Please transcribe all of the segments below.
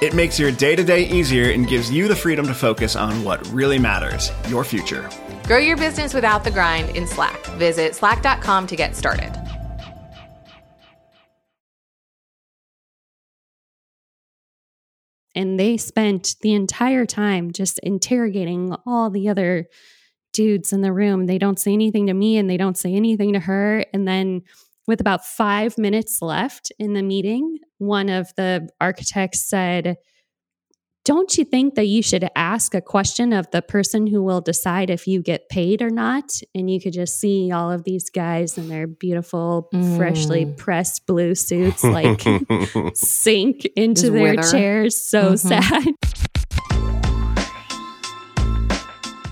It makes your day to day easier and gives you the freedom to focus on what really matters your future. Grow your business without the grind in Slack. Visit slack.com to get started. And they spent the entire time just interrogating all the other dudes in the room. They don't say anything to me and they don't say anything to her. And then, with about five minutes left in the meeting, one of the architects said, Don't you think that you should ask a question of the person who will decide if you get paid or not? And you could just see all of these guys in their beautiful, mm. freshly pressed blue suits like sink into just their wither. chairs. So mm-hmm. sad.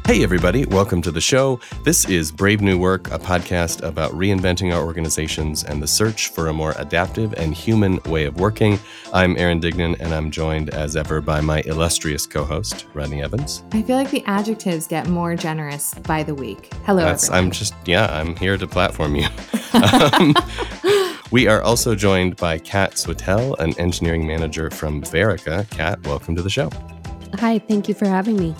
Hey, everybody, welcome to the show. This is Brave New Work, a podcast about reinventing our organizations and the search for a more adaptive and human way of working. I'm Aaron Dignan, and I'm joined as ever by my illustrious co host, Rodney Evans. I feel like the adjectives get more generous by the week. Hello, That's, I'm just, yeah, I'm here to platform you. um, we are also joined by Kat Switell, an engineering manager from Verica. Kat, welcome to the show. Hi, thank you for having me.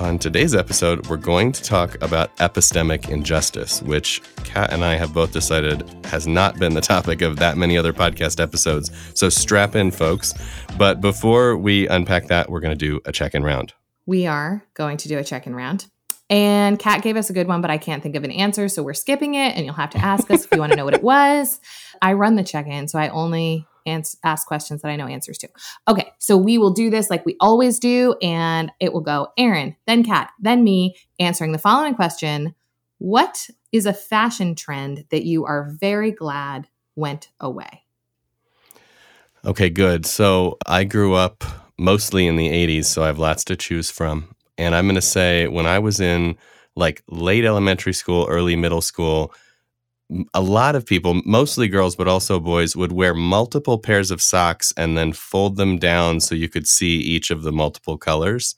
On today's episode, we're going to talk about epistemic injustice, which Kat and I have both decided has not been the topic of that many other podcast episodes. So strap in, folks. But before we unpack that, we're going to do a check in round. We are going to do a check in round. And Kat gave us a good one, but I can't think of an answer. So we're skipping it, and you'll have to ask us if you want to know what it was. I run the check in, so I only ask questions that I know answers to. Okay, so we will do this like we always do, and it will go Aaron, then Kat, then me, answering the following question What is a fashion trend that you are very glad went away? Okay, good. So I grew up mostly in the 80s, so I have lots to choose from. And I'm going to say when I was in like late elementary school, early middle school, a lot of people, mostly girls, but also boys, would wear multiple pairs of socks and then fold them down so you could see each of the multiple colors.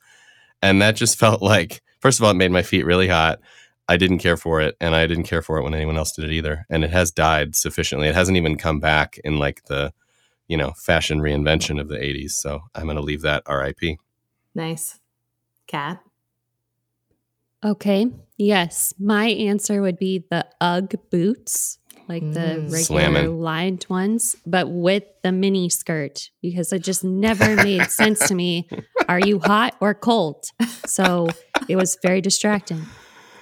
And that just felt like, first of all, it made my feet really hot. I didn't care for it, and I didn't care for it when anyone else did it either. And it has died sufficiently. It hasn't even come back in like the, you know, fashion reinvention of the 80s. So I'm going to leave that RIP. Nice. Kat? Okay. Yes. My answer would be the UGG boots, like the mm. regular Slamming. lined ones, but with the mini skirt because it just never made sense to me. Are you hot or cold? So it was very distracting.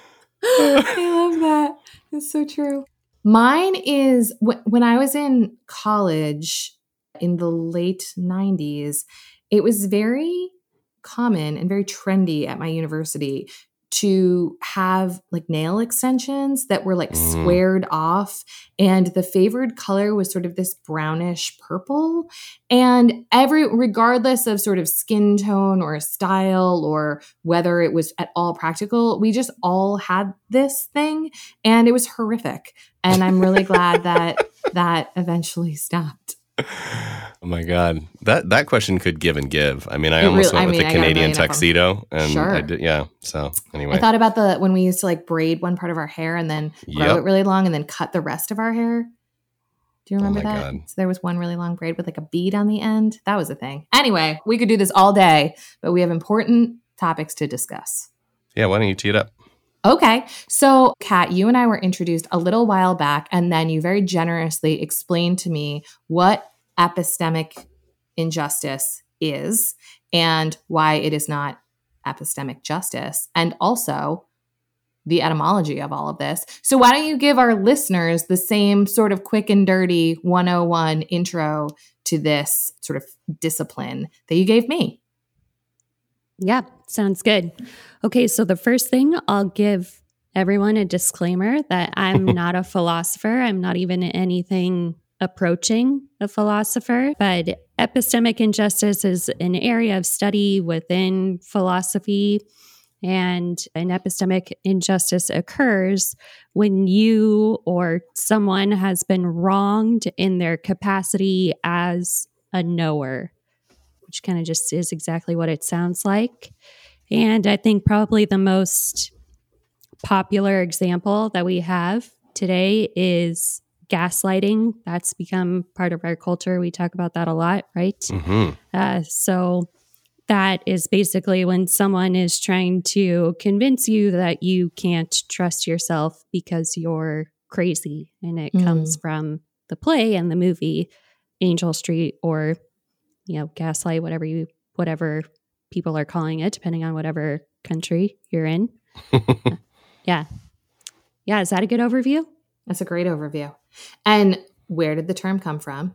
I love that. It's so true. Mine is when I was in college in the late 90s, it was very common and very trendy at my university to have like nail extensions that were like mm. squared off and the favored color was sort of this brownish purple. And every regardless of sort of skin tone or style or whether it was at all practical we just all had this thing and it was horrific. And i'm really glad that that eventually stopped Oh my god, that that question could give and give. I mean, I it almost really, went with I mean, the Canadian tuxedo, and sure. I did, yeah. So anyway, I thought about the when we used to like braid one part of our hair and then grow yep. it really long, and then cut the rest of our hair. Do you oh remember oh that? God. So there was one really long braid with like a bead on the end. That was a thing. Anyway, we could do this all day, but we have important topics to discuss. Yeah, why don't you tee it up? Okay. So, Kat, you and I were introduced a little while back, and then you very generously explained to me what epistemic injustice is and why it is not epistemic justice, and also the etymology of all of this. So, why don't you give our listeners the same sort of quick and dirty 101 intro to this sort of discipline that you gave me? Yeah, sounds good. Okay, so the first thing I'll give everyone a disclaimer that I'm not a philosopher. I'm not even anything approaching a philosopher, but epistemic injustice is an area of study within philosophy. And an epistemic injustice occurs when you or someone has been wronged in their capacity as a knower, which kind of just is exactly what it sounds like. And I think probably the most popular example that we have today is gaslighting. That's become part of our culture. We talk about that a lot, right? Mm-hmm. Uh, so that is basically when someone is trying to convince you that you can't trust yourself because you're crazy. And it mm. comes from the play and the movie Angel Street or, you know, gaslight, whatever you, whatever people are calling it, depending on whatever country you're in. yeah. Yeah. Is that a good overview? That's a great overview. And where did the term come from?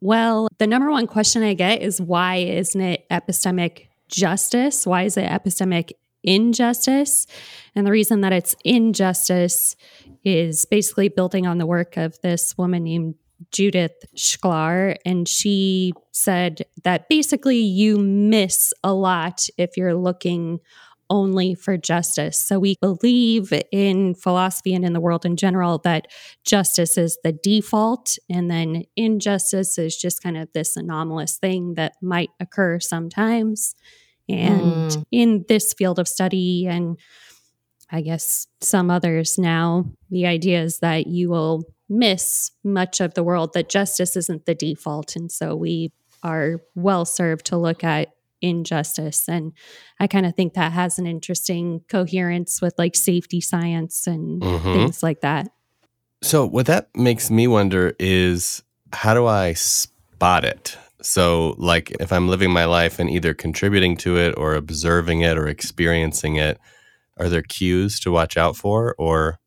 Well, the number one question I get is why isn't it epistemic justice? Why is it epistemic injustice? And the reason that it's injustice is basically building on the work of this woman named Judith Shklar. And she said that basically you miss a lot if you're looking only for justice. So we believe in philosophy and in the world in general that justice is the default, and then injustice is just kind of this anomalous thing that might occur sometimes. And mm. in this field of study, and I guess some others now, the idea is that you will miss much of the world, that justice isn't the default. And so we are well served to look at injustice. And I kind of think that has an interesting coherence with like safety science and mm-hmm. things like that. So, what that makes me wonder is how do I spot it? So, like, if I'm living my life and either contributing to it or observing it or experiencing it, are there cues to watch out for or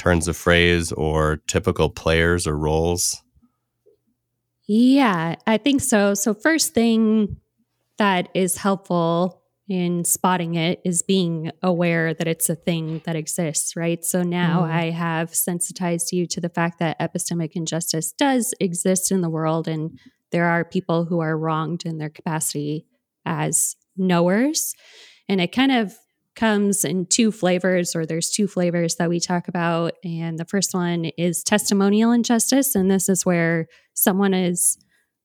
turns of phrase or typical players or roles? Yeah, I think so. So, first thing that is helpful in spotting it is being aware that it's a thing that exists, right? So now mm. I have sensitized you to the fact that epistemic injustice does exist in the world and there are people who are wronged in their capacity as knowers. And it kind of comes in two flavors, or there's two flavors that we talk about. And the first one is testimonial injustice. And this is where someone is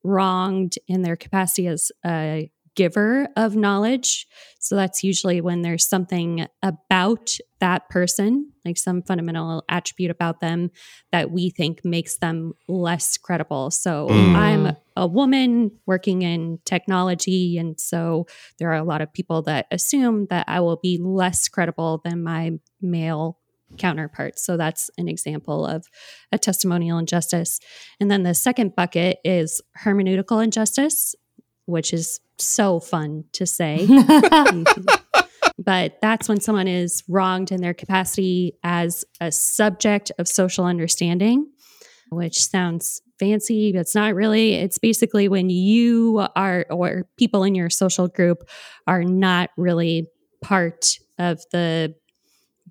wronged in their capacity as a giver of knowledge. So that's usually when there's something about that person, like some fundamental attribute about them that we think makes them less credible. So mm. I'm a woman working in technology. And so there are a lot of people that assume that I will be less credible than my male counterparts. So that's an example of a testimonial injustice. And then the second bucket is hermeneutical injustice, which is so fun to say. but that's when someone is wronged in their capacity as a subject of social understanding, which sounds fancy, but it's not really. It's basically when you are, or people in your social group are not really part of the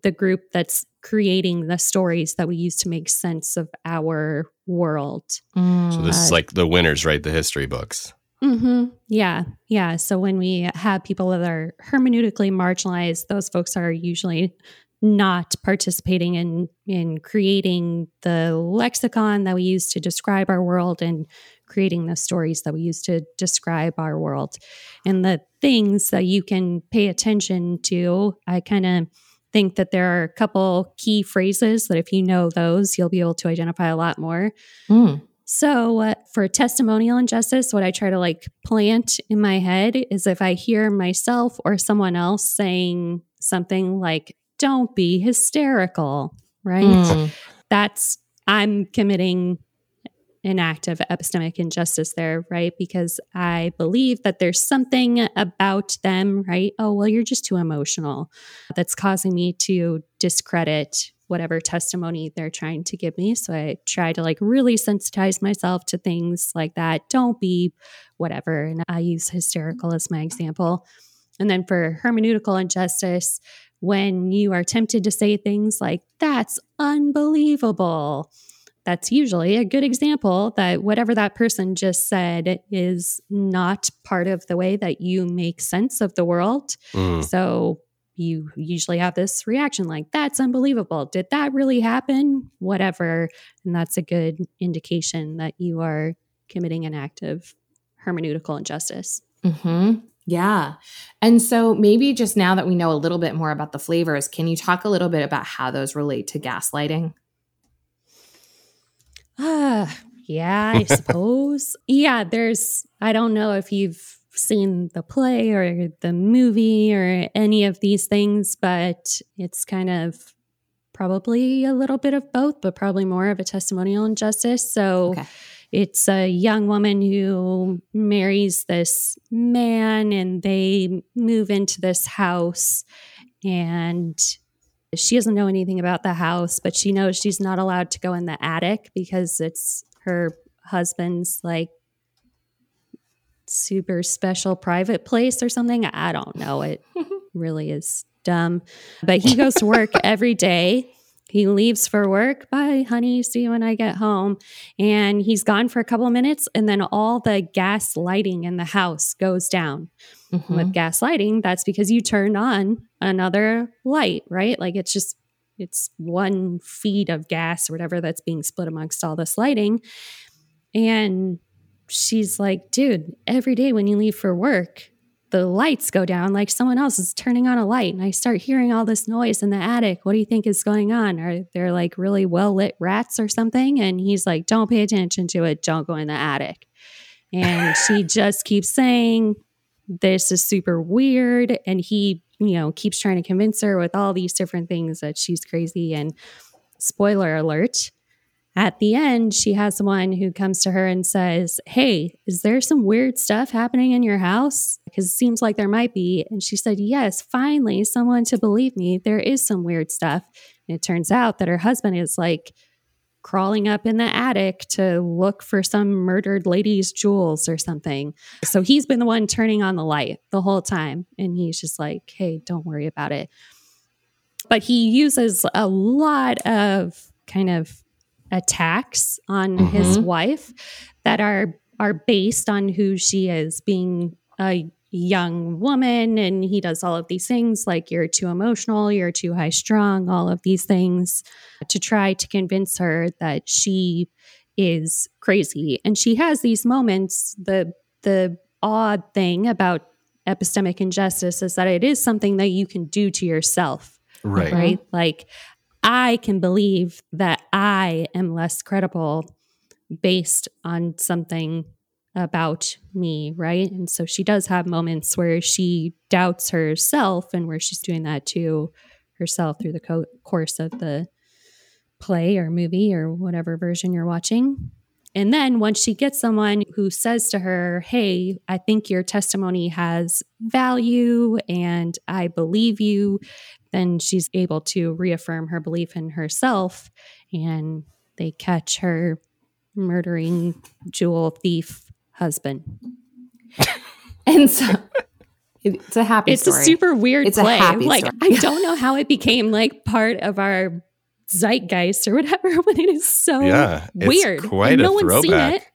the group that's creating the stories that we use to make sense of our world. So this uh, is like the winners write the history books. Mm-hmm. Yeah. Yeah. So when we have people that are hermeneutically marginalized, those folks are usually not participating in in creating the lexicon that we use to describe our world and creating the stories that we use to describe our world and the things that you can pay attention to i kind of think that there are a couple key phrases that if you know those you'll be able to identify a lot more mm. So, uh, for testimonial injustice, what I try to like plant in my head is if I hear myself or someone else saying something like, don't be hysterical, right? Mm. That's, I'm committing an act of epistemic injustice there, right? Because I believe that there's something about them, right? Oh, well, you're just too emotional that's causing me to discredit whatever testimony they're trying to give me. So I try to like really sensitize myself to things like that. Don't be whatever. And I use hysterical as my example. And then for hermeneutical injustice, when you are tempted to say things like, that's unbelievable, that's usually a good example that whatever that person just said is not part of the way that you make sense of the world. Mm. So you usually have this reaction like, that's unbelievable. Did that really happen? Whatever. And that's a good indication that you are committing an act of hermeneutical injustice. hmm Yeah. And so maybe just now that we know a little bit more about the flavors, can you talk a little bit about how those relate to gaslighting? Ah, yeah, I suppose. yeah, there's, I don't know if you've seen the play or the movie or any of these things, but it's kind of probably a little bit of both, but probably more of a testimonial injustice. So Okay. it's a young woman who marries this man and they move into this house and she doesn't know anything about the house, but she knows she's not allowed to go in the attic because it's her husband's like super special private place or something. I don't know. It really is dumb. But he goes to work every day. He leaves for work. Bye, honey. See you when I get home. And he's gone for a couple of minutes. And then all the gas lighting in the house goes down Mhm. with gas lighting, that's because you turned on another light, right? Like it's just it's one feed of gas or whatever that's being split amongst all this lighting. And she's like, dude, every day when you leave for work, the lights go down like someone else is turning on a light. And I start hearing all this noise in the attic. What do you think is going on? Are there like really well lit rats or something? And he's like, don't pay attention to it. Don't go in the attic. And she just keeps saying, this is super weird. And he, you know, keeps trying to convince her with all these different things that she's crazy. And spoiler alert, at the end, she has someone who comes to her and says, Hey, is there some weird stuff happening in your house? Because it seems like there might be. And she said, Yes, finally, someone to believe me. There is some weird stuff. And it turns out that her husband is like crawling up in the attic to look for some murdered lady's jewels or something. So he's been the one turning on the light the whole time. And he's just like, Hey, don't worry about it. But he uses a lot of kind of attacks on mm-hmm. his wife that are are based on who she is being a young woman and he does all of these things like you're too emotional you're too high strung all of these things to try to convince her that she is crazy and she has these moments the the odd thing about epistemic injustice is that it is something that you can do to yourself Right. right? Like, I can believe that I am less credible based on something about me, right? And so she does have moments where she doubts herself and where she's doing that to herself through the co- course of the play or movie or whatever version you're watching. And then once she gets someone who says to her, Hey, I think your testimony has value and I believe you, then she's able to reaffirm her belief in herself and they catch her murdering jewel thief husband. And so it's a happy It's story. a super weird It's a play. happy like story. I don't know how it became like part of our zeitgeist or whatever, but it is so Yeah, it's weird. quite And a no one's seen throwback. it.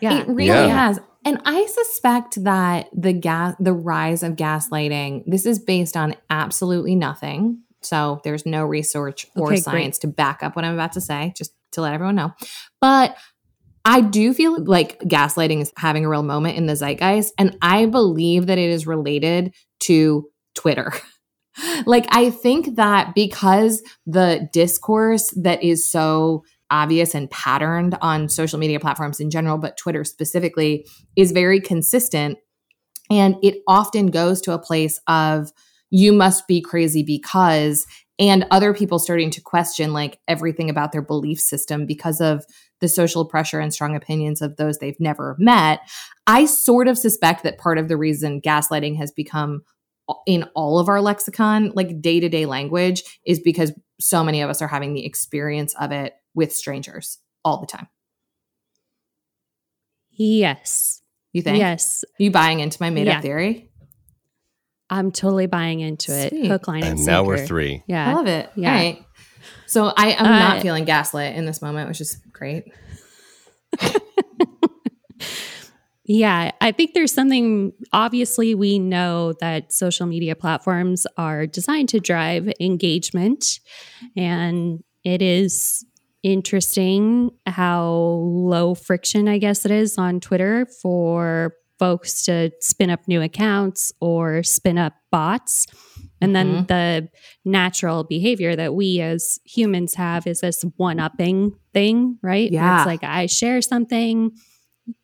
Yeah. It really Yeah. has. And I suspect that the gas the rise of gaslighting, this is based on absolutely nothing. So there's no research or Okay, great. science to back up what I'm about to say, just to let everyone know. But I do feel like gaslighting is having a real moment in the zeitgeist. And I believe that it is related to Twitter. like, I think that because the discourse that is so obvious and patterned on social media platforms in general, but Twitter specifically, is very consistent. And it often goes to a place of, you must be crazy because, and other people starting to question like everything about their belief system because of the social pressure and strong opinions of those they've never met. I sort of suspect that part of the reason gaslighting has become in all of our lexicon, like day to day language, is because so many of us are having the experience of it with strangers all the time. Yes. You think? Yes. You buying into my made Yeah. up theory? I'm totally buying into it. Sweet. Hook, line, and, And now we're three. Yeah. I love it. Yeah. All right. So I, I'm Uh, not feeling gaslit in this moment, which is great. Yeah, I think there's something obviously we know that social media platforms are designed to drive engagement and it is interesting how low friction I guess it is on Twitter for folks to spin up new accounts or spin up bots. And then mm-hmm. the natural behavior that we as humans have is this one upping thing, right? Where Yeah. It's like I share something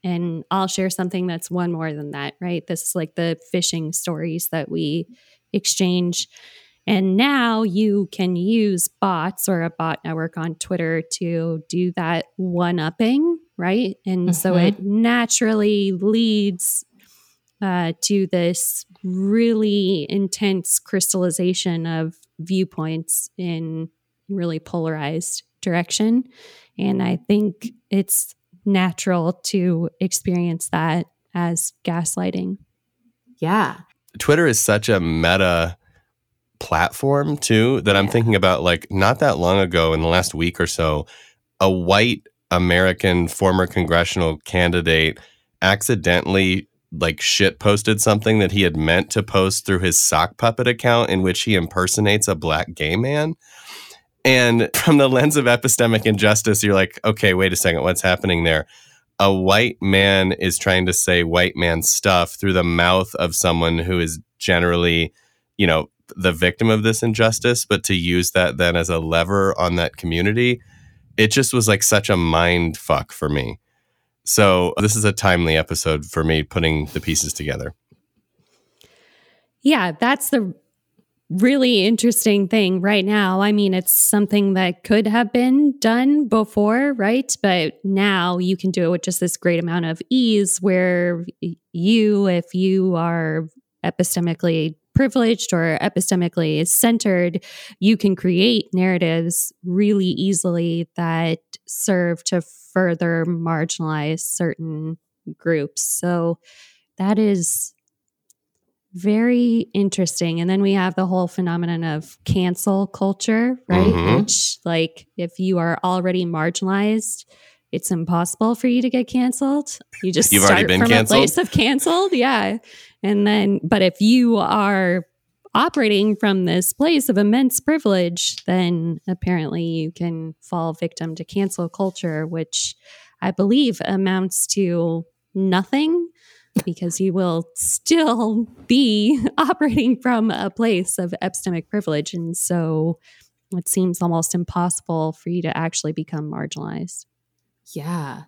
and I'll share something that's one more than that, right? This is like the fishing stories that we exchange. And now you can use bots or a bot network on Twitter to do that one upping, right? And so Mhm. it naturally leads uh, to this really intense crystallization of viewpoints in really polarized direction. And I think it's natural to experience that as gaslighting. Yeah. Twitter is such a meta platform too that I'm thinking about like not that long ago in the last week or so, a white American former congressional candidate accidentally like shit posted something that he had meant to post through his sock puppet account in which he impersonates a black gay man. And from the lens of epistemic injustice, you're like, okay, wait a second, what's happening there? A white man is trying to say white man stuff through the mouth of someone who is generally, you know, the victim of this injustice, but to use that then as a lever on that community, it just was like such a mind fuck for me. So this is a timely episode for me putting the pieces together. Yeah, that's the really interesting thing right now. I mean, it's something that could have been done before, right? But now you can do it with just this great amount of ease where you, if you are epistemically privileged or epistemically centered, you can create narratives really easily that serve to further marginalize certain groups. So that is very interesting. And then we have the whole phenomenon of cancel culture, right? Mhm. Which, like, if you are already marginalized, it's impossible for you to get canceled. You just You've start already been from canceled? a place of canceled, yeah. And then, but if you are operating from this place of immense privilege, then apparently you can fall victim to cancel culture, which I believe amounts to nothing because you will still be operating from a place of epistemic privilege. And so it seems almost impossible for you to actually become marginalized. Yeah.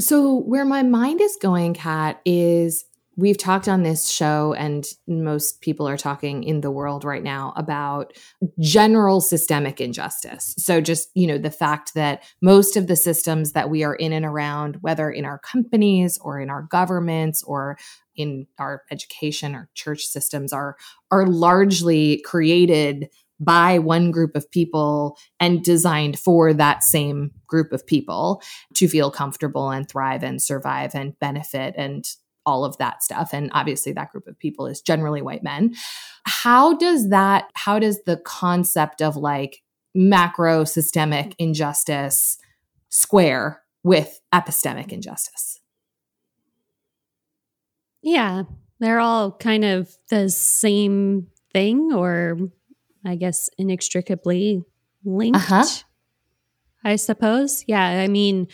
So where my mind is going, Kat, is we've talked on this show, and most people are talking in the world right now about general systemic injustice. So just, you know, the fact that most of the systems that we are in and around, whether in our companies or in our governments or in our education or church systems are are largely created by one group of people and designed for that same group of people to feel comfortable and thrive and survive and benefit and all of that stuff and obviously that group of people is generally white men how does that how does the concept of like macro systemic injustice square with epistemic injustice Yeah, they're all kind of the same thing, or I guess inextricably linked. Uh-huh. I suppose. Yeah, I mean,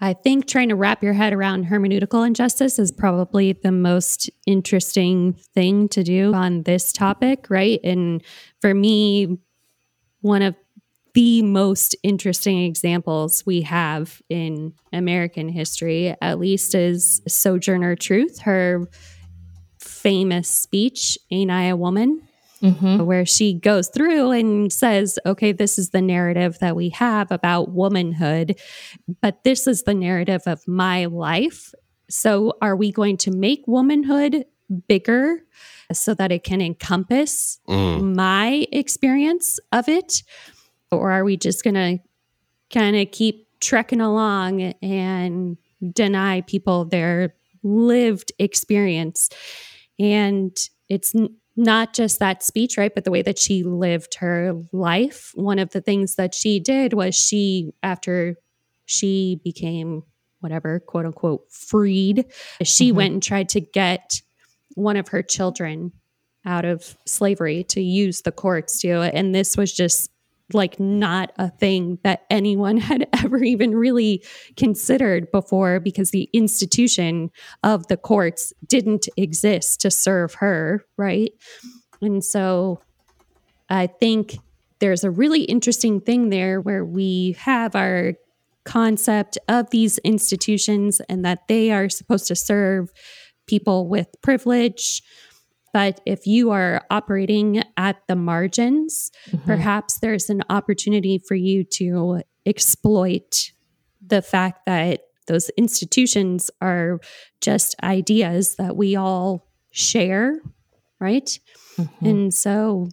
I think trying to wrap your head around hermeneutical injustice is probably the most interesting thing to do on this topic, right? And for me, one of the most interesting examples we have in American history, at least, is Sojourner Truth, her famous speech, Ain't I a Woman? Mm-hmm. where she goes through and says, okay, this is the narrative that we have about womanhood, but this is the narrative of my life. So are we going to make womanhood bigger so that it can encompass Mm. my experience of it? Or are we just going to kind of keep trekking along and deny people their lived experience? And it's not just that speech, right? But the way that she lived her life. One of the things that she did was she, after she became whatever, quote unquote, freed, she mm-hmm. went and tried to get one of her children out of slavery to use the courts to. And this was just like not a thing that anyone had ever even really considered before because the institution of the courts didn't exist to serve her, right? And so I think there's a really interesting thing there where we have our concept of these institutions and that they are supposed to serve people with privilege but if you are operating at the margins, mm-hmm. perhaps there's an opportunity for you to exploit the fact that those institutions are just ideas that we all share, right? Mm-hmm. And so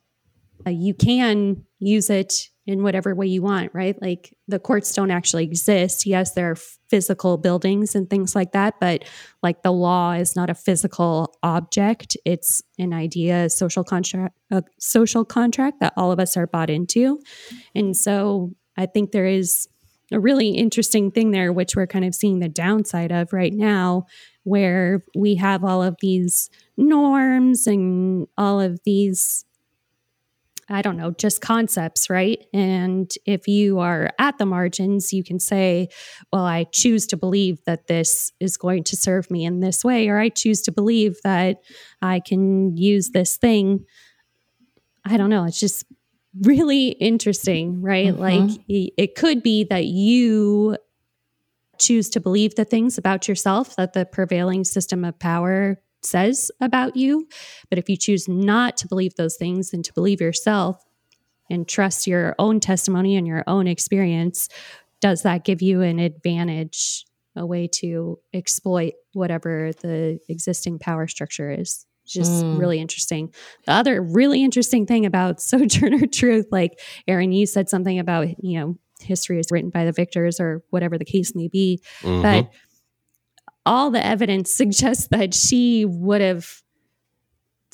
uh, you can use it in whatever way you want, right? Like the courts don't actually exist. Yes, there are physical buildings and things like that, but like the law is not a physical object. It's an idea, a social contract, a social contract that all of us are bought into. And so I think there is a really interesting thing there, which we're kind of seeing the downside of right now, where we have all of these norms and all of these I don't know, just concepts, right? And if you are at the margins, you can say, well, I choose to believe that this is going to serve me in this way, or I choose to believe that I can use this thing. I don't know. It's just really interesting, right? Mm-hmm. Like it could be that you choose to believe the things about yourself that the prevailing system of power says about you. But if you choose not to believe those things and to believe yourself and trust your own testimony and your own experience, does that give you an advantage, a way to exploit whatever the existing power structure is? just mm. really interesting. The other really interesting thing about Sojourner Truth, like Aaron, you said something about, you know, history is written by the victors or whatever the case may be. Mm-hmm. But all the evidence suggests that she would have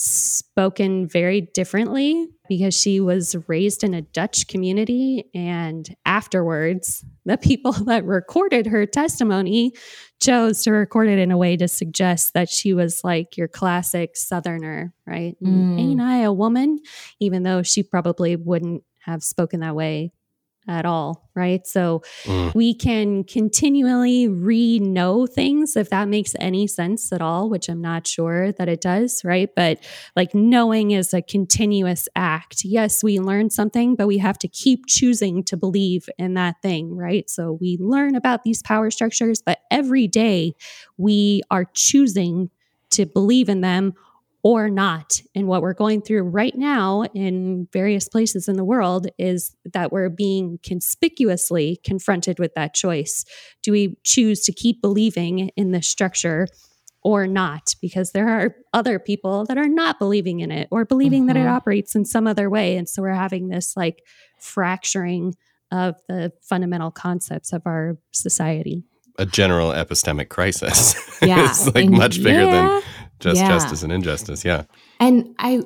spoken very differently because she was raised in a Dutch community. And afterwards, the people that recorded her testimony chose to record it in a way to suggest that she was like your classic Southerner, right? Mm. Ain't I a woman? Even though she probably wouldn't have spoken that way at all, right? So mm. we can continually re know things if that makes any sense at all, which I'm not sure that it does, right? But like knowing is a continuous act. Yes, we learn something, but we have to keep choosing to believe in that thing, right? So we learn about these power structures, but every day we are choosing to believe in them or not. And what we're going through right now in various places in the world is that we're being conspicuously confronted with that choice. Do we choose to keep believing in this structure or not? Because there are other people that are not believing in it or believing mm-hmm. that it mm-hmm. operates in some other way. And so we're having this like fracturing of the fundamental concepts of our society. A general epistemic crisis. Yeah. it's like and much bigger yeah. than just yeah. justice and injustice. Yeah. And I,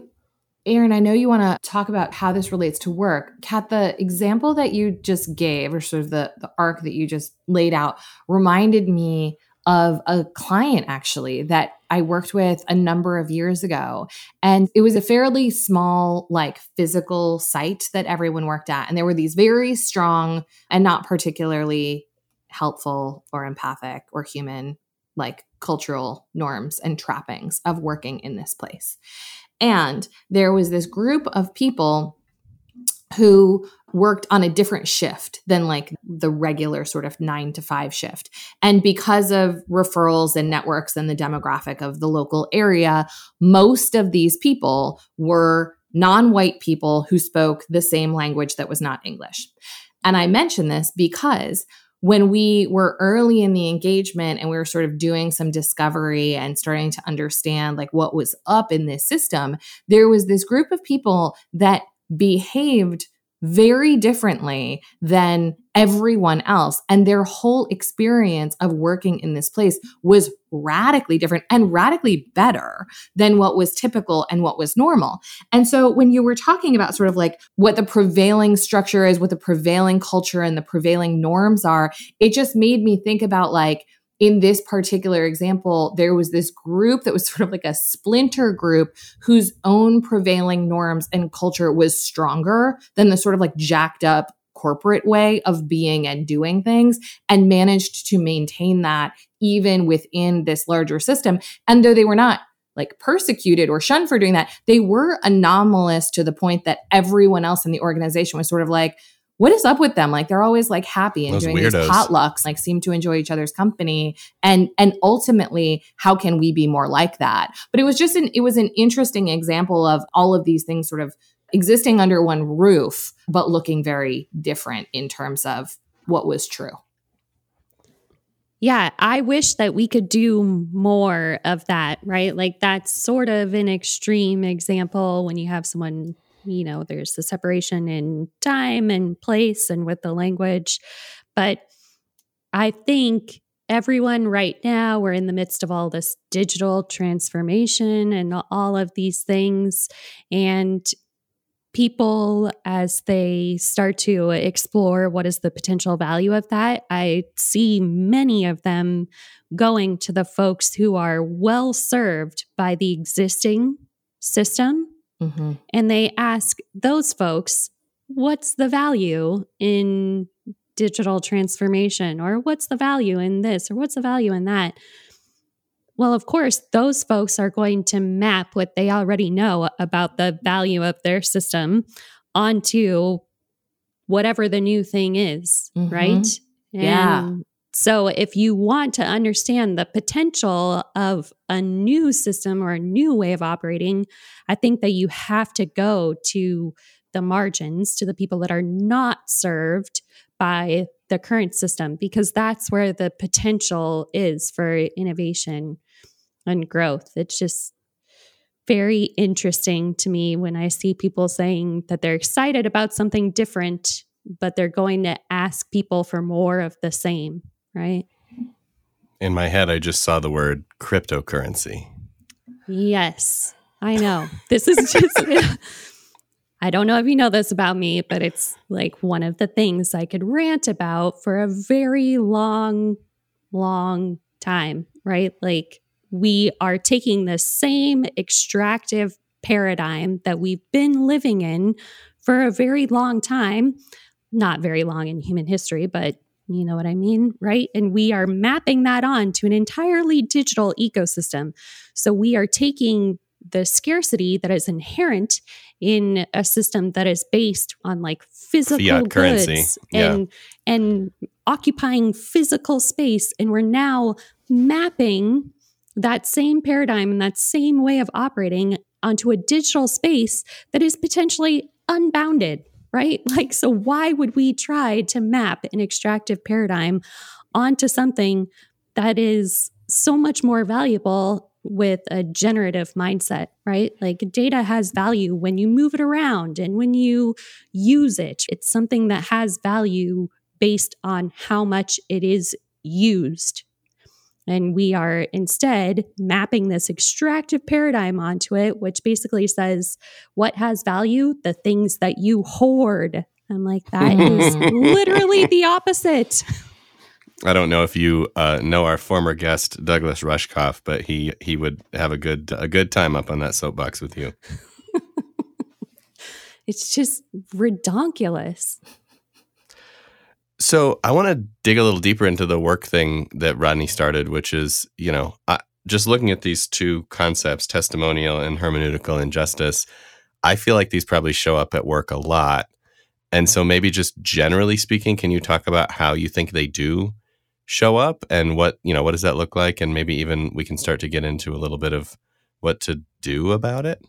Aaron, I know you want to talk about how this relates to work. Kat, the example that you just gave, or sort of the, the arc that you just laid out, reminded me of a client actually that I worked with a number of years ago. And it was a fairly small, like physical site that everyone worked at. And there were these very strong and not particularly helpful or empathic or human like cultural norms and trappings of working in this place. And there was this group of people who worked on a different shift than like the regular sort of nine to five shift. And because of referrals and networks and the demographic of the local area, most of these people were non white people who spoke the same language that was not English. And I mention this because when we were early in the engagement and we were sort of doing some discovery and starting to understand like what was up in this system, there was this group of people that behaved very differently than everyone else. And their whole experience of working in this place was radically different and radically better than what was typical and what was normal. And so when you were talking about sort of like what the prevailing structure is, what the prevailing culture and the prevailing norms are, it just made me think about like, in this particular example, there was this group that was sort of like a splinter group whose own prevailing norms and culture was stronger than the sort of like jacked up corporate way of being and doing things and managed to maintain that even within this larger system. And though they were not like persecuted or shunned for doing that, they were anomalous to the point that everyone else in the organization was sort of like, what is up with them? Like they're always like happy and Those doing weirdos. these potlucks, like seem to enjoy each other's company. And and ultimately, how can we be more like that? But it was just an it was an interesting example of all of these things sort of existing under one roof, but looking very different in terms of what was true. Yeah, I wish that we could do more of that, right? Like that's sort of an extreme example when you have someone you know, there's the separation in time and place and with the language. But I think everyone right now, we're in the midst of all this digital transformation and all of these things. And people, as they start to explore what is the potential value of that, I see many of them going to the folks who are well served by the existing system Mm-hmm. And they ask those folks, what's the value in digital transformation? Or what's the value in this? Or what's the value in that? Well, of course, those folks are going to map what they already know about the value of their system onto whatever the new thing is, mm-hmm. right? And yeah. So, if you want to understand the potential of a new system or a new way of operating, I think that you have to go to the margins, to the people that are not served by the current system, because that's where the potential is for innovation and growth. It's just very interesting to me when I see people saying that they're excited about something different, but they're going to ask people for more of the same right? In my head, I just saw the word cryptocurrency. Yes, I know. This is just. I don't know if you know this about me, but it's like one of the things I could rant about for a very long, long time, right? Like we are taking the same extractive paradigm that we've been living in for a very long time, not very long in human history, but you know what I mean? Right. And we are mapping that on to an entirely digital ecosystem. So we are taking the scarcity that is inherent in a system that is based on like physical Fiat goods currency. and yeah. and occupying physical space and we're now mapping that same paradigm and that same way of operating onto a digital space that is potentially unbounded right? Like, so why would we try to map an extractive paradigm onto something that is so much more valuable with a generative mindset, right? Like data has value when you move it around and when you use it. It's something that has value based on how much it is used. And we are instead mapping this extractive paradigm onto it, which basically says what has value? The things that you hoard. I'm like, that is literally the opposite. I don't know if you uh, know our former guest Douglas Rushkoff, but he he would have a good a good time up on that soapbox with you. it's just redonkulous. So I want to dig a little deeper into the work thing that Rodney started, which is, you know, I, just looking at these two concepts, testimonial and hermeneutical injustice, I feel like these probably show up at work a lot. And so maybe just generally speaking, can you talk about how you think they do show up and what, you know, what does that look like? And maybe even we can start to get into a little bit of what to do about it.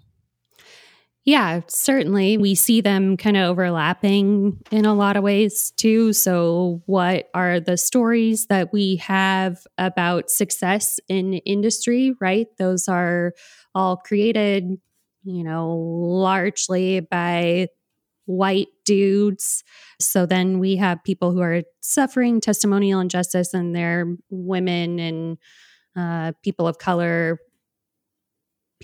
Yeah, certainly. We see them kind of overlapping in a lot of ways too. So, what are the stories that we have about success in industry, right? Those are all created, you know, largely by white dudes. So then we have people who are suffering testimonial injustice and they're women and uh, people of color,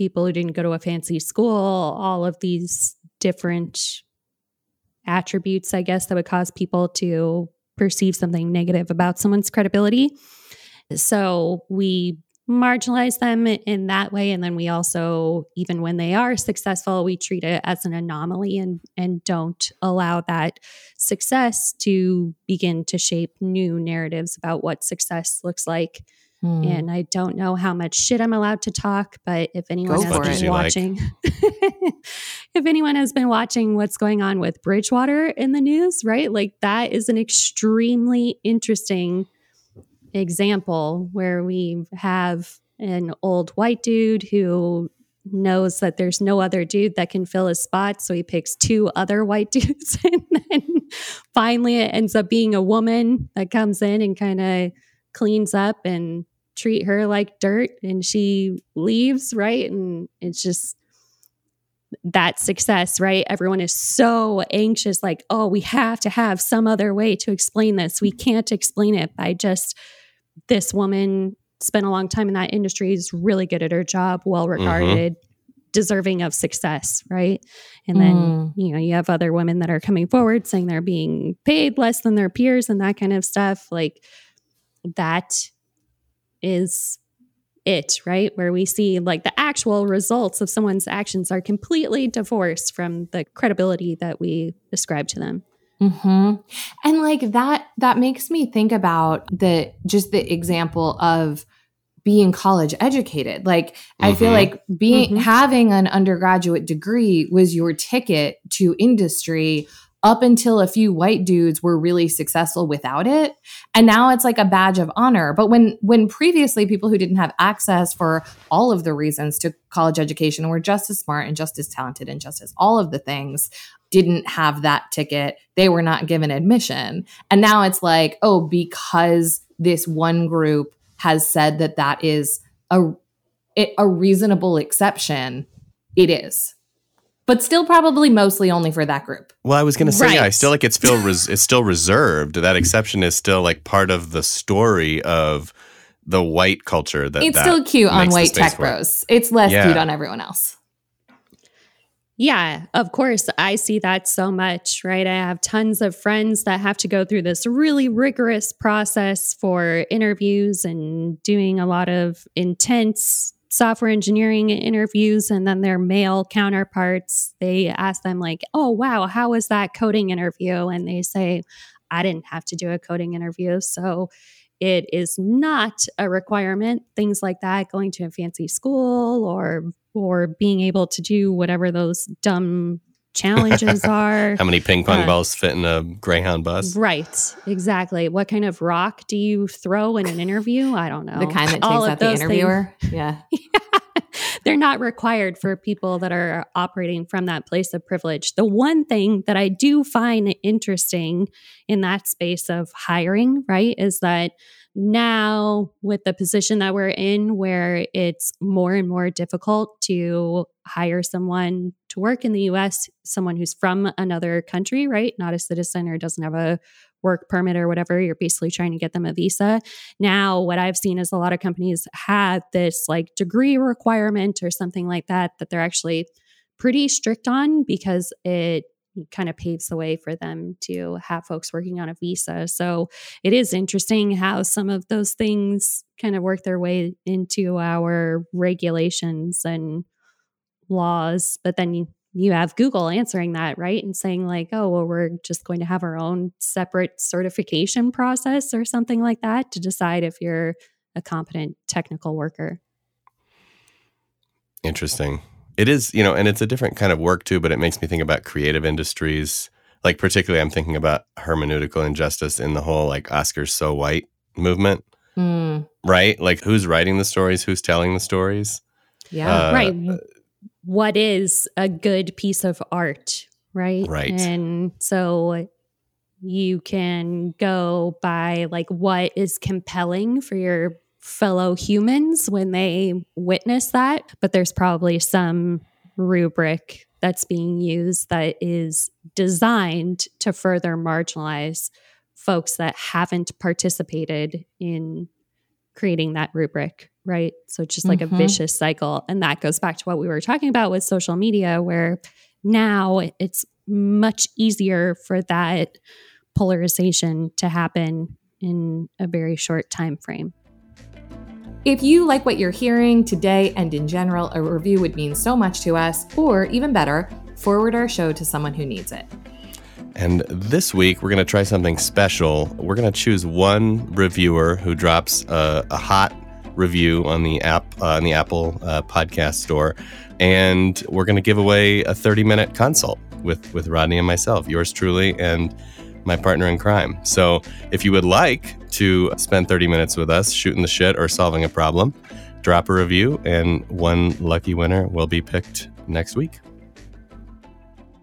people who didn't go to a fancy school, all of these different attributes, I guess, that would cause people to perceive something negative about someone's credibility. So we marginalize them in that way and then we also even when they are successful we treat it as an anomaly and and don't allow that success to begin to shape new narratives about what success looks like hmm. and i don't know how much shit i'm allowed to talk but if anyone Go has been watching like. if anyone has been watching what's going on with bridgewater in the news right like that is an extremely interesting example where we have an old white dude who knows that there's no other dude that can fill his spot. So he picks two other white dudes. and then finally it ends up being a woman that comes in and kind of cleans up and treat her like dirt. And she leaves, right? And it's just that success, right? Everyone is so anxious, like, oh, we have to have some other way to explain this. We can't explain it by just this woman spent a long time in that industry is really good at her job, well regarded, mm-hmm. deserving of success, right? And then, mm. you know, you have other women that are coming forward saying they're being paid less than their peers and that kind of stuff. Like that is it, right? Where we see like the actual results of someone's actions are completely divorced from the credibility that we ascribe to them. Mm-hmm. And like that, that makes me think about the just the example of being college educated. Like mm-hmm. I feel mm-hmm. like being mm-hmm. having an undergraduate degree was your ticket to industry up until a few white dudes were really successful without it. And now it's like a badge of honor. But when when previously people who didn't have access for all of the reasons to college education were just as smart and just as talented and just as all of the things didn't have that ticket they were not given admission. And now it's like oh because this one group has said that that is a a reasonable exception it is but still probably mostly only for that group. Well, I was going to say, right. yeah, I still like it's still res- it's still reserved. That exception is still like part of the story of the white culture. That it's that still cute on white tech bros. It's less yeah. cute on everyone else. Yeah, of course. I see that so much, right? I have tons of friends that have to go through this really rigorous process for interviews and doing a lot of intense software engineering interviews and then their male counterparts they ask them like oh wow how was that coding interview? And they say i didn't have to do a coding interview. So it is not a requirement things like that going to a fancy school or or being able to do whatever those dumb challenges are. How many ping pong uh, balls fit in a Greyhound bus? Right, exactly. What kind of rock do you throw in an interview? I don't know. The kind that takes All out the interviewer. Things. Yeah. yeah. They're not required for people that are operating from that place of privilege. The one thing that I do find interesting in that space of hiring, right, is that now with the position that we're in where it's more and more difficult to hire someone to work in the US, someone who's from another country, right? Not a citizen or doesn't have a work permit or whatever. You're basically trying to get them a visa. Now, what I've seen is a lot of companies have this like degree requirement or something like that that they're actually pretty strict on because it kind of paves the way for them to have folks working on a visa. So it is interesting how some of those things kind of work their way into our regulations and laws. But then you, you have Google answering that, right? And saying, like, oh, well, we're just going to have our own separate certification process or something like that to decide if you're a competent technical worker. Interesting. It is, you know, and it's a different kind of work too, but it makes me think about creative industries. Like, particularly, I'm thinking about hermeneutical injustice in the whole like Oscars so white movement, mm. right? Like, who's writing the stories? Who's telling the stories? Yeah, uh, right. What is a good piece of art, right? Right. And so you can go by like what is compelling for your fellow humans when they witness that, but there's probably some rubric that's being used that is designed to further marginalize folks that haven't participated in creating that rubric, right? So it's just like mm-hmm. a vicious cycle. And that goes back to what we were talking about with social media, where now it's much easier for that polarization to happen in a very short time frame. If you like what you're hearing today and in general, a review would mean so much to us, or even better, forward our show to someone who needs it. And this week, we're going to try something special. We're going to choose one reviewer who drops a, a hot review on the app uh, on the Apple uh, Podcast Store, and we're going to give away a 30 minute consult with with Rodney and myself, yours truly, and my partner in crime. So if you would like to spend 30 minutes with us shooting the shit or solving a problem, drop a review, and one lucky winner will be picked next week.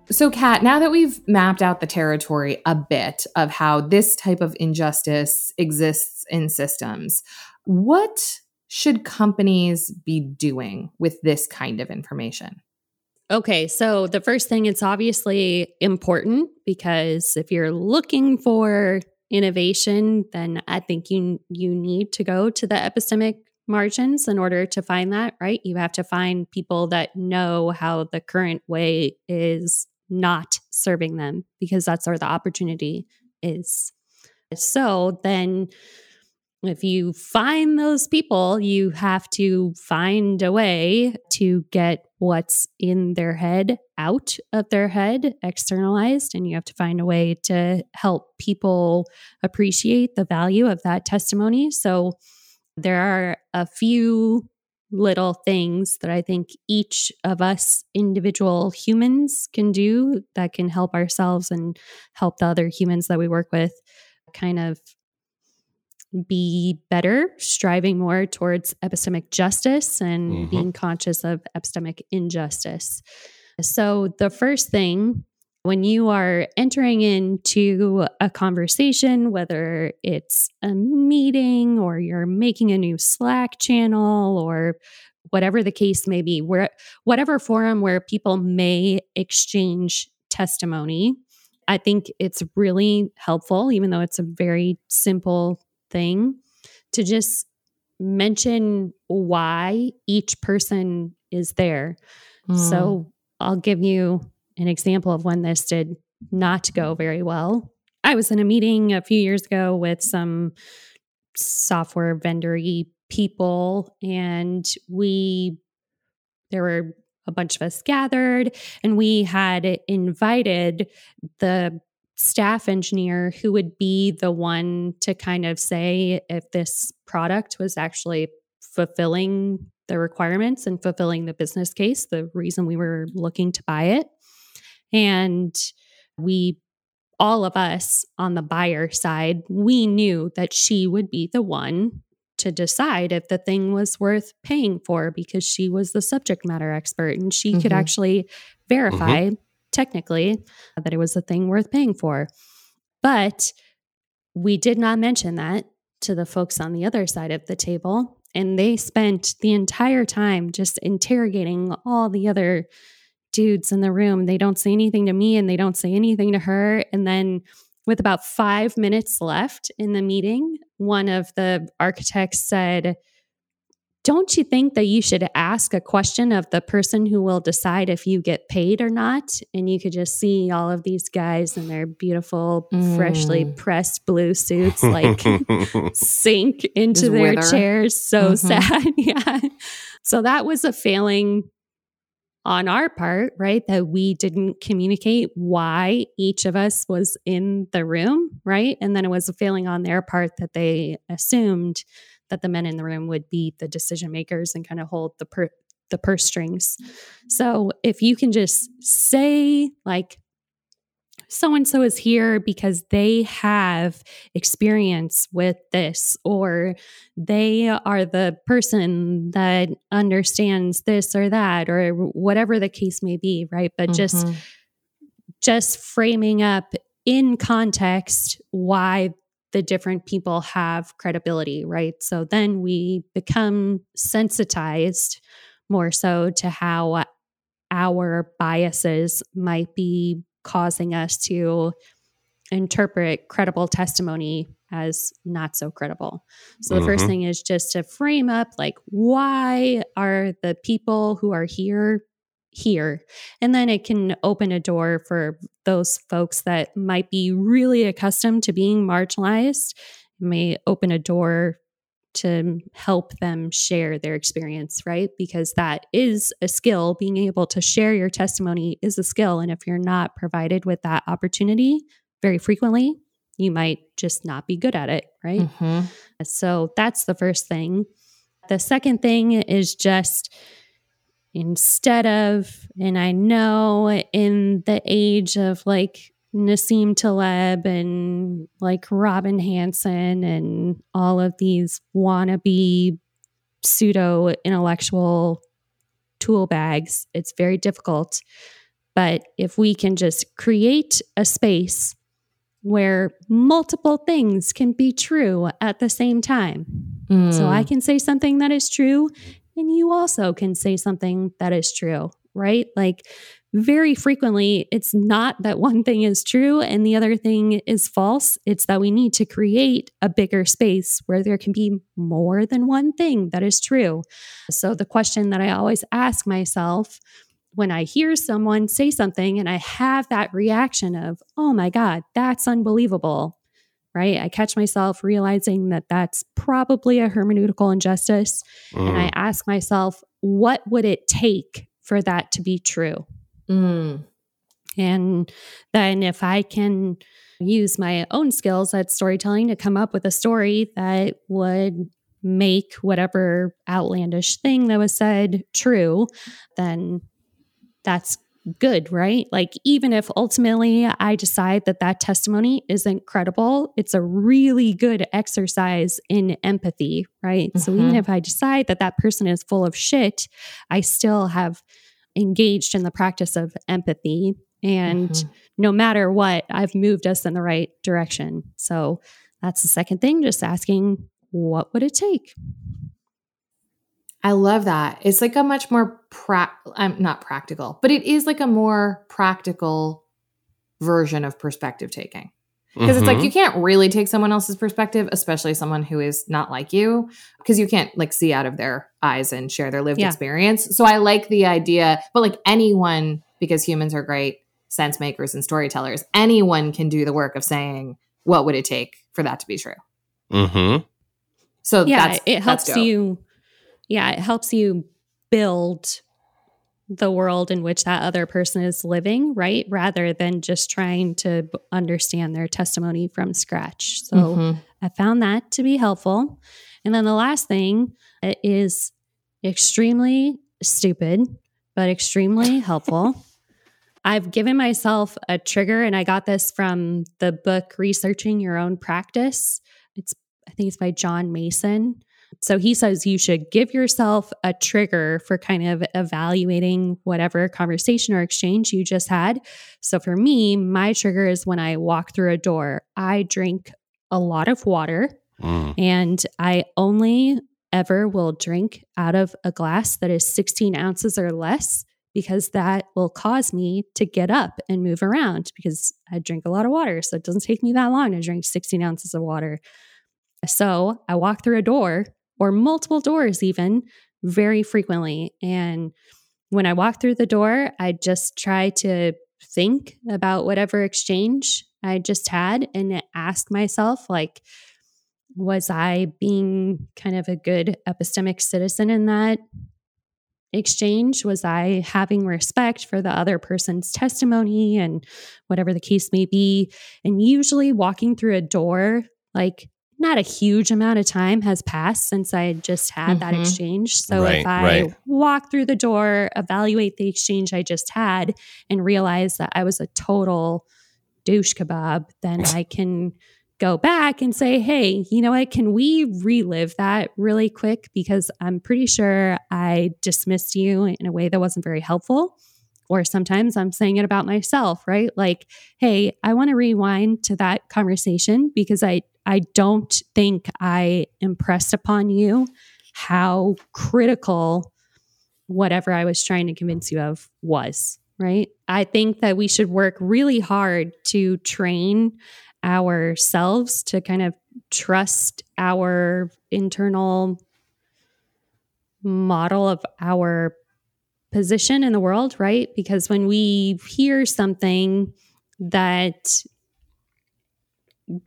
So, Kat, now that we've mapped out the territory a bit of how this type of injustice exists in systems, what should companies be doing with this kind of information? Okay, so the first thing, it's obviously important because if you're looking for innovation, then I think you you need to go to the epistemic margins in order to find that, right? You have to find people that know how the current way is not serving them because that's where the opportunity is. So then if you find those people, you have to find a way to get what's in their head out of their head, externalized, and you have to find a way to help people appreciate the value of that testimony. So there are a few little things that I think each of us individual humans can do that can help ourselves and help the other humans that we work with kind of be better, striving more towards epistemic justice and mm-hmm. being conscious of epistemic injustice. So, the first thing when you are entering into a conversation, whether it's a meeting or you're making a new Slack channel or whatever the case may be, where whatever forum where people may exchange testimony, I think it's really helpful, even though it's a very simple thing to just mention why each person is there. Mm. So I'll give you an example of when this did not go very well. I was in a meeting a few years ago with some software vendor people, and we, there were a bunch of us gathered, and we had invited the staff engineer who would be the one to kind of say if this product was actually fulfilling the requirements and fulfilling the business case, the reason we were looking to buy it. And we, all of us on the buyer side, we knew that she would be the one to decide if the thing was worth paying for because she was the subject matter expert and she mm-hmm. could actually verify mm-hmm technically that it was a thing worth paying for. But we did not mention that to the folks on the other side of the table. And they spent the entire time just interrogating all the other dudes in the room. They don't say anything to me and they don't say anything to her. And then, with about five minutes left in the meeting, one of the architects said, don't you think that you should ask a question of the person who will decide if you get paid or not? And you could just see all of these guys in their beautiful, mm. freshly pressed blue suits like sink into just their wither. chairs. So mm-hmm. sad. yeah. So that was a failing on our part, right? That we didn't communicate why each of us was in the room, right? And then it was a failing on their part that they assumed that the men in the room would be the decision makers and kind of hold the per- the purse strings. So if you can just say like so and so is here because they have experience with this or they are the person that understands this or that or whatever the case may be right but mm-hmm. just just framing up in context why the different people have credibility, right? So then we become sensitized more so to how our biases might be causing us to interpret credible testimony as not so credible. So the mm-hmm. first thing is just to frame up like why are the people who are here here? And then it can open a door for those folks that might be really accustomed to being marginalized. It may open a door to help them share their experience, right? Because that is a skill. Being able to share your testimony is a skill. And if you're not provided with that opportunity very frequently, you might just not be good at it, right? Mm-hmm. So that's the first thing. The second thing is just instead of, and I know in the age of like Nassim Taleb and like Robin Hanson and all of these wannabe pseudo intellectual tool bags, it's very difficult. But if we can just create a space where multiple things can be true at the same time. Mm. So I can say something that is true, and you also can say something that is true, right? Like very frequently, it's not that one thing is true and the other thing is false. It's that we need to create a bigger space where there can be more than one thing that is true. So, the question that I always ask myself when I hear someone say something and I have that reaction of, oh my God, that's unbelievable, right? I catch myself realizing that that's probably a hermeneutical injustice. Mm. And I mm. ask myself, what would it take for that to be true? Mm. And then if I can use my own skills at storytelling to come up with a story that would make whatever outlandish thing that was said true, then that's good, right? Like, even if ultimately I decide that that testimony isn't credible, it's a really good exercise in empathy, right? Mm-hmm. So, even mm-hmm. if I decide that that person is full of shit, I still have engaged in the practice of empathy. And mm-hmm. no matter what, I've moved us in the right direction. So, that's the second thing, just asking, what would it take? I love that. It's like a much more pra- I'm um, not practical, but it is like a more practical version of perspective taking. Because mm-hmm. it's like you mm-hmm. can't really take someone else's perspective, especially someone who is not like you, because you can't like see out of their eyes and share their lived yeah. experience. So I like the idea, but like anyone, because humans are great sense makers and storytellers, anyone can do the work of saying, what would it take for that to be true? Mm-hmm. So yeah, it helps you yeah, it helps you build the world in which that other person is living, right? Rather than just trying to understand their testimony from scratch. So mm-hmm. I found that to be helpful. And then the last thing is extremely stupid, but extremely helpful. I've given myself a trigger, and I got this from the book Researching Your Own Practice. It's, I think it's by John Mason. So he says you should give yourself a trigger for kind of evaluating whatever conversation or exchange you just had. So for me, my trigger is when I walk through a door, I drink a lot of water mm. and I only ever will drink out of a glass that is 16 ounces or less because that will cause me to get up and move around because I drink a lot of water. So it doesn't take me that long to drink 16 ounces of water. So I walk through a door or multiple doors, even very frequently. And when I walk through the door, I just try to think about whatever exchange I just had and ask myself, like, was I being kind of a good epistemic citizen in that exchange? Was I having respect for the other person's testimony and whatever the case may be? And usually walking through a door, like not a huge amount of time has passed since I just had mm-hmm. that exchange. So right, if I right. walk through the door, evaluate the exchange I just had, and realize that I was a total douche kebab, then I can go back and say, hey, you know what? Can we relive that really quick? Because I'm pretty sure I dismissed you in a way that wasn't very helpful. Or sometimes I'm saying it about myself, right? Like, hey, I want to rewind to that conversation because I, I don't think I impressed upon you how critical whatever I was trying to convince you of was, right? I think that we should work really hard to train ourselves to kind of trust our internal model of our position in the world, right? Because when we hear something that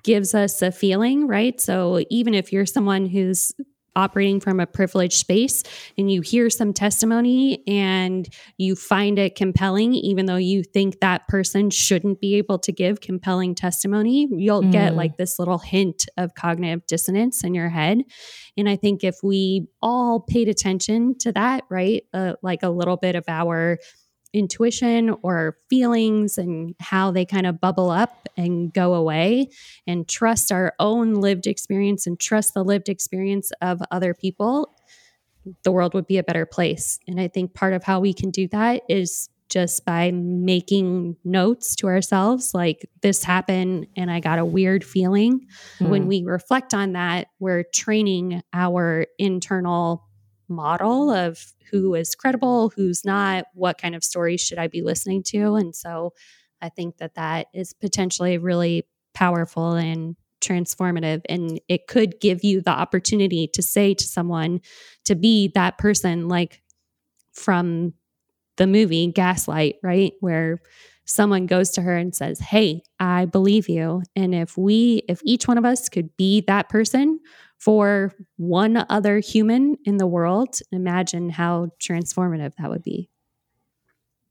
gives us a feeling, right? So even if you're someone who's operating from a privileged space and you hear some testimony and you find it compelling, even though you think that person shouldn't be able to give compelling testimony, you'll mm. get like this little hint of cognitive dissonance in your head. And I think if we all paid attention to that, right, uh, like a little bit of our intuition or feelings and how they kind of bubble up and go away and trust our own lived experience and trust the lived experience of other people, the world would be a better place. And I think part of how we can do that is just by making notes to ourselves like this happened and I got a weird feeling. Mm. When we reflect on that, we're training our internal model of who is credible, who's not, what kind of stories should I be listening to. And so I think that that is potentially really powerful and transformative. And it could give you the opportunity to say to someone to be that person, like from the movie Gaslight, right? Where someone goes to her and says, Hey, I believe you. And if we, if each one of us could be that person for one other human in the world, imagine how transformative that would be.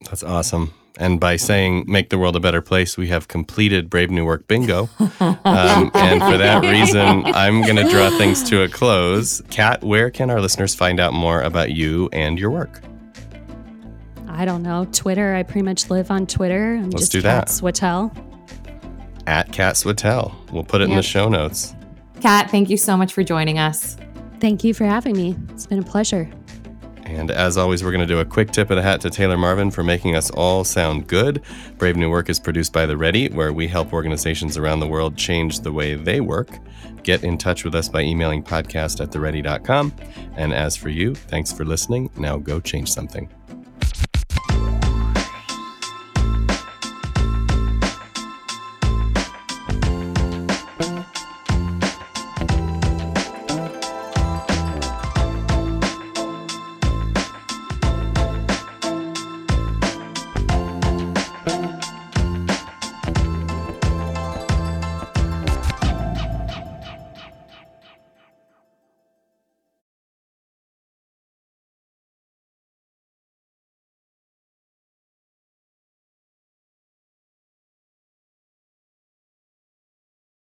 That's awesome. And by saying make the world a better place, we have completed Brave New Work bingo. Um, and for that reason, I'm going to draw things to a close. Kat, where can our listeners find out more about you and your work? I don't know. Twitter. I pretty much live on Twitter. I'm Let's just do that. Swattel. At Kat Swattel. We'll put it yep. in the show notes. Kat, thank you so much for joining us. Thank you for having me. It's been a pleasure. And as always, we're going to do a quick tip of the hat to Taylor Marvin for making us all sound good. Brave New Work is produced by The Ready, where we help organizations around the world change the way they work. Get in touch with us by emailing podcast at theready.com. And as for you, thanks for listening. Now go change something.